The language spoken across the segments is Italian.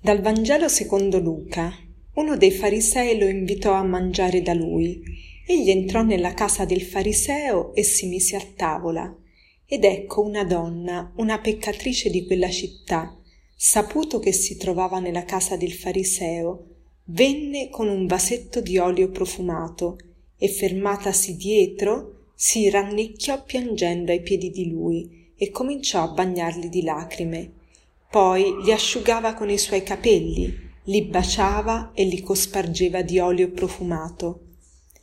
Dal Vangelo secondo Luca. Uno dei farisei lo invitò a mangiare da lui. Egli entrò nella casa del fariseo e si mise a tavola. Ed ecco una donna, una peccatrice di quella città, saputo che si trovava nella casa del fariseo, venne con un vasetto di olio profumato e fermatasi dietro si rannicchiò piangendo ai piedi di lui e cominciò a bagnarli di lacrime poi li asciugava con i suoi capelli, li baciava e li cospargeva di olio profumato.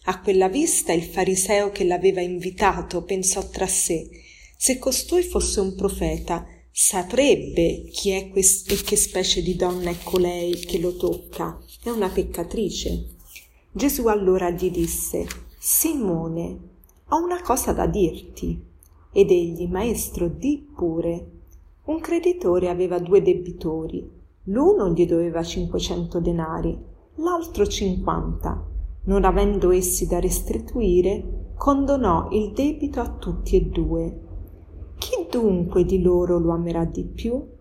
A quella vista il fariseo che l'aveva invitato pensò tra sé se costui fosse un profeta saprebbe chi è quest- e che specie di donna è colei che lo tocca. È una peccatrice. Gesù allora gli disse Simone, ho una cosa da dirti. Ed egli, maestro, di pure. Un creditore aveva due debitori. L'uno gli doveva cinquecento denari, l'altro cinquanta. Non avendo essi da restituire, condonò il debito a tutti e due. Chi dunque di loro lo amerà di più?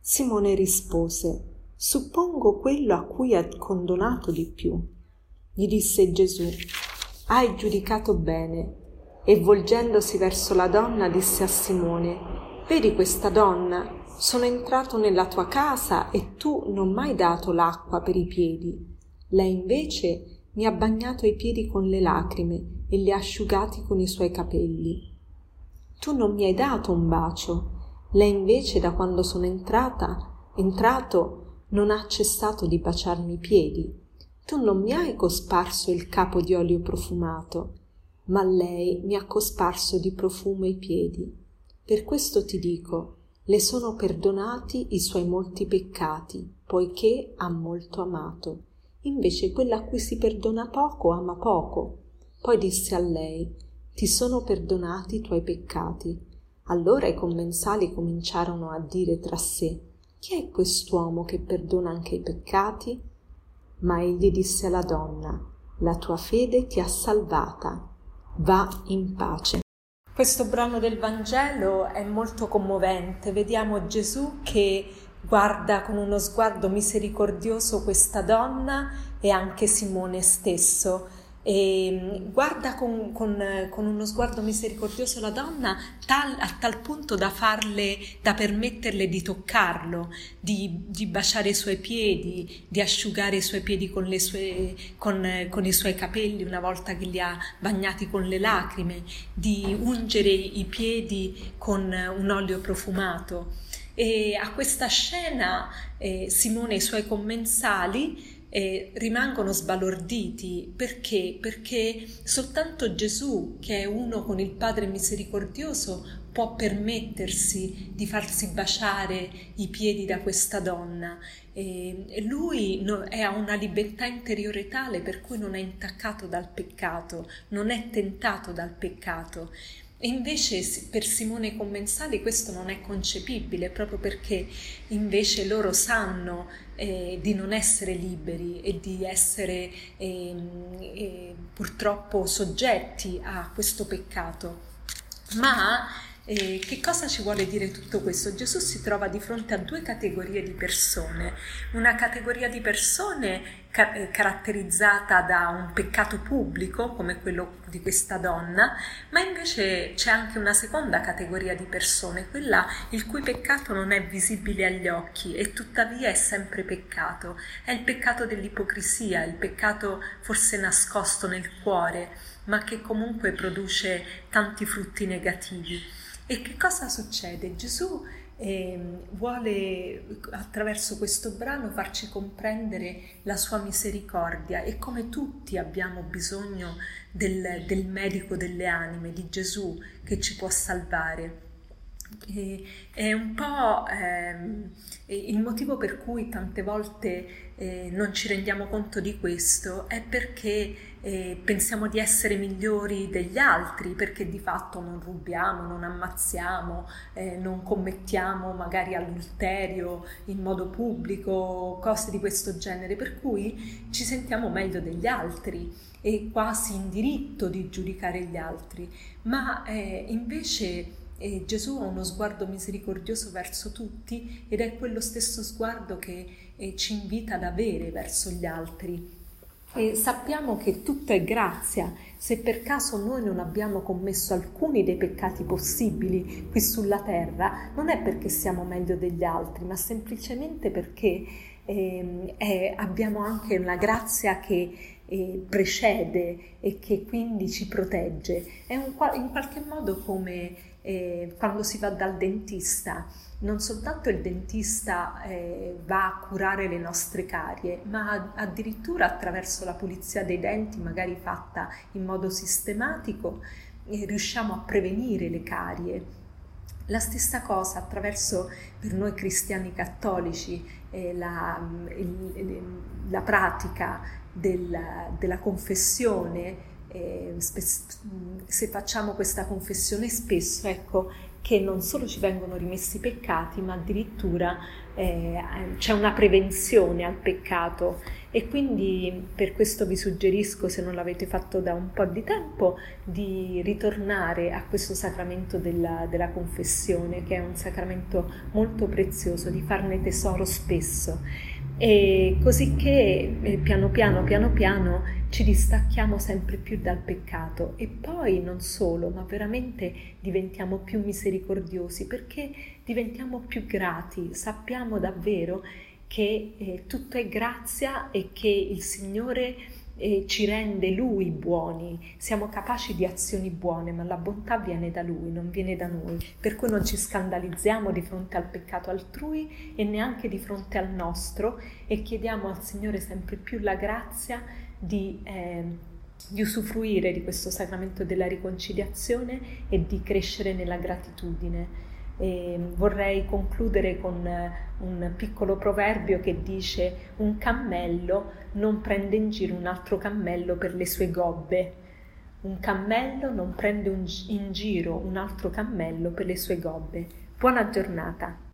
Simone rispose, suppongo quello a cui ha condonato di più. Gli disse Gesù, hai giudicato bene. E volgendosi verso la donna disse a Simone, Vedi questa donna? Sono entrato nella tua casa e tu non m'hai dato l'acqua per i piedi. Lei invece mi ha bagnato i piedi con le lacrime e li ha asciugati con i suoi capelli. Tu non mi hai dato un bacio. Lei invece da quando sono entrata, entrato, non ha cessato di baciarmi i piedi. Tu non mi hai cosparso il capo di olio profumato, ma lei mi ha cosparso di profumo i piedi. Per questo ti dico, le sono perdonati i suoi molti peccati, poiché ha molto amato. Invece quella a cui si perdona poco ama poco. Poi disse a lei, ti sono perdonati i tuoi peccati. Allora i commensali cominciarono a dire tra sé, chi è quest'uomo che perdona anche i peccati? Ma egli disse alla donna, la tua fede ti ha salvata, va in pace. Questo brano del Vangelo è molto commovente. Vediamo Gesù che guarda con uno sguardo misericordioso questa donna e anche Simone stesso e mm, guarda con, con, con, uno sguardo misericordioso la donna tal, a tal punto da farle, da permetterle di toccarlo, di, di baciare i suoi piedi, di asciugare i suoi piedi con, sue, con, con i suoi capelli una volta che li ha bagnati con le lacrime, di ungere i piedi con un olio profumato. E a questa scena eh, Simone e i suoi commensali eh, rimangono sbalorditi perché? Perché soltanto Gesù, che è uno con il Padre misericordioso, può permettersi di farsi baciare i piedi da questa donna. E lui è a una libertà interiore tale per cui non è intaccato dal peccato, non è tentato dal peccato. E invece per Simone Commensali questo non è concepibile, proprio perché invece loro sanno eh, di non essere liberi e di essere eh, eh, purtroppo soggetti a questo peccato. Ma e che cosa ci vuole dire tutto questo? Gesù si trova di fronte a due categorie di persone, una categoria di persone eh, caratterizzata da un peccato pubblico come quello di questa donna, ma invece c'è anche una seconda categoria di persone, quella il cui peccato non è visibile agli occhi e tuttavia è sempre peccato, è il peccato dell'ipocrisia, il peccato forse nascosto nel cuore, ma che comunque produce tanti frutti negativi. E che cosa succede? Gesù eh, vuole attraverso questo brano farci comprendere la sua misericordia e come tutti abbiamo bisogno del, del medico delle anime, di Gesù che ci può salvare. E, è un po' ehm, il motivo per cui tante volte eh, non ci rendiamo conto di questo è perché eh, pensiamo di essere migliori degli altri, perché di fatto non rubiamo, non ammazziamo, eh, non commettiamo magari adulterio in modo pubblico, cose di questo genere, per cui ci sentiamo meglio degli altri e quasi in diritto di giudicare gli altri, ma eh, invece E Gesù ha uno sguardo misericordioso verso tutti ed è quello stesso sguardo che eh, ci invita ad avere verso gli altri. E sappiamo che tutto è grazia. Se per caso noi non abbiamo commesso alcuni dei peccati possibili qui sulla terra, non è perché siamo meglio degli altri, ma semplicemente perché eh, è, abbiamo anche una grazia che eh, precede e che quindi ci protegge. È un, in qualche modo come eh, quando si va dal dentista, non soltanto il dentista eh, va a curare le nostre carie, ma addirittura attraverso la pulizia dei denti, magari fatta in modo sistematico, eh, riusciamo a prevenire le carie. La stessa cosa attraverso, per noi cristiani cattolici, eh, la, il, la, pratica del, della confessione eh, se facciamo questa confessione spesso, ecco che non solo ci vengono rimessi i peccati, ma addirittura eh, c'è una prevenzione al peccato. E quindi per questo vi suggerisco, se non l'avete fatto da un po' di tempo, di ritornare a questo sacramento della, della confessione, che è un sacramento molto prezioso, di farne tesoro spesso e così che eh, piano piano, piano piano ci distacchiamo sempre più dal peccato. E poi non solo, ma veramente diventiamo più misericordiosi perché diventiamo più grati, sappiamo davvero che eh, tutto è grazia e che il Signore e ci rende Lui buoni, siamo capaci di azioni buone, ma la bontà viene da Lui, non viene da noi. Per cui non ci scandalizziamo di fronte al peccato altrui e neanche di fronte al nostro e chiediamo al Signore sempre più la grazia di... Eh, di usufruire di questo sacramento della riconciliazione e di crescere nella gratitudine. E vorrei concludere con eh, un piccolo proverbio che dice un cammello non prende in giro un altro cammello per le sue gobbe. Un cammello non prende in giro un altro cammello per le sue gobbe. Buona giornata.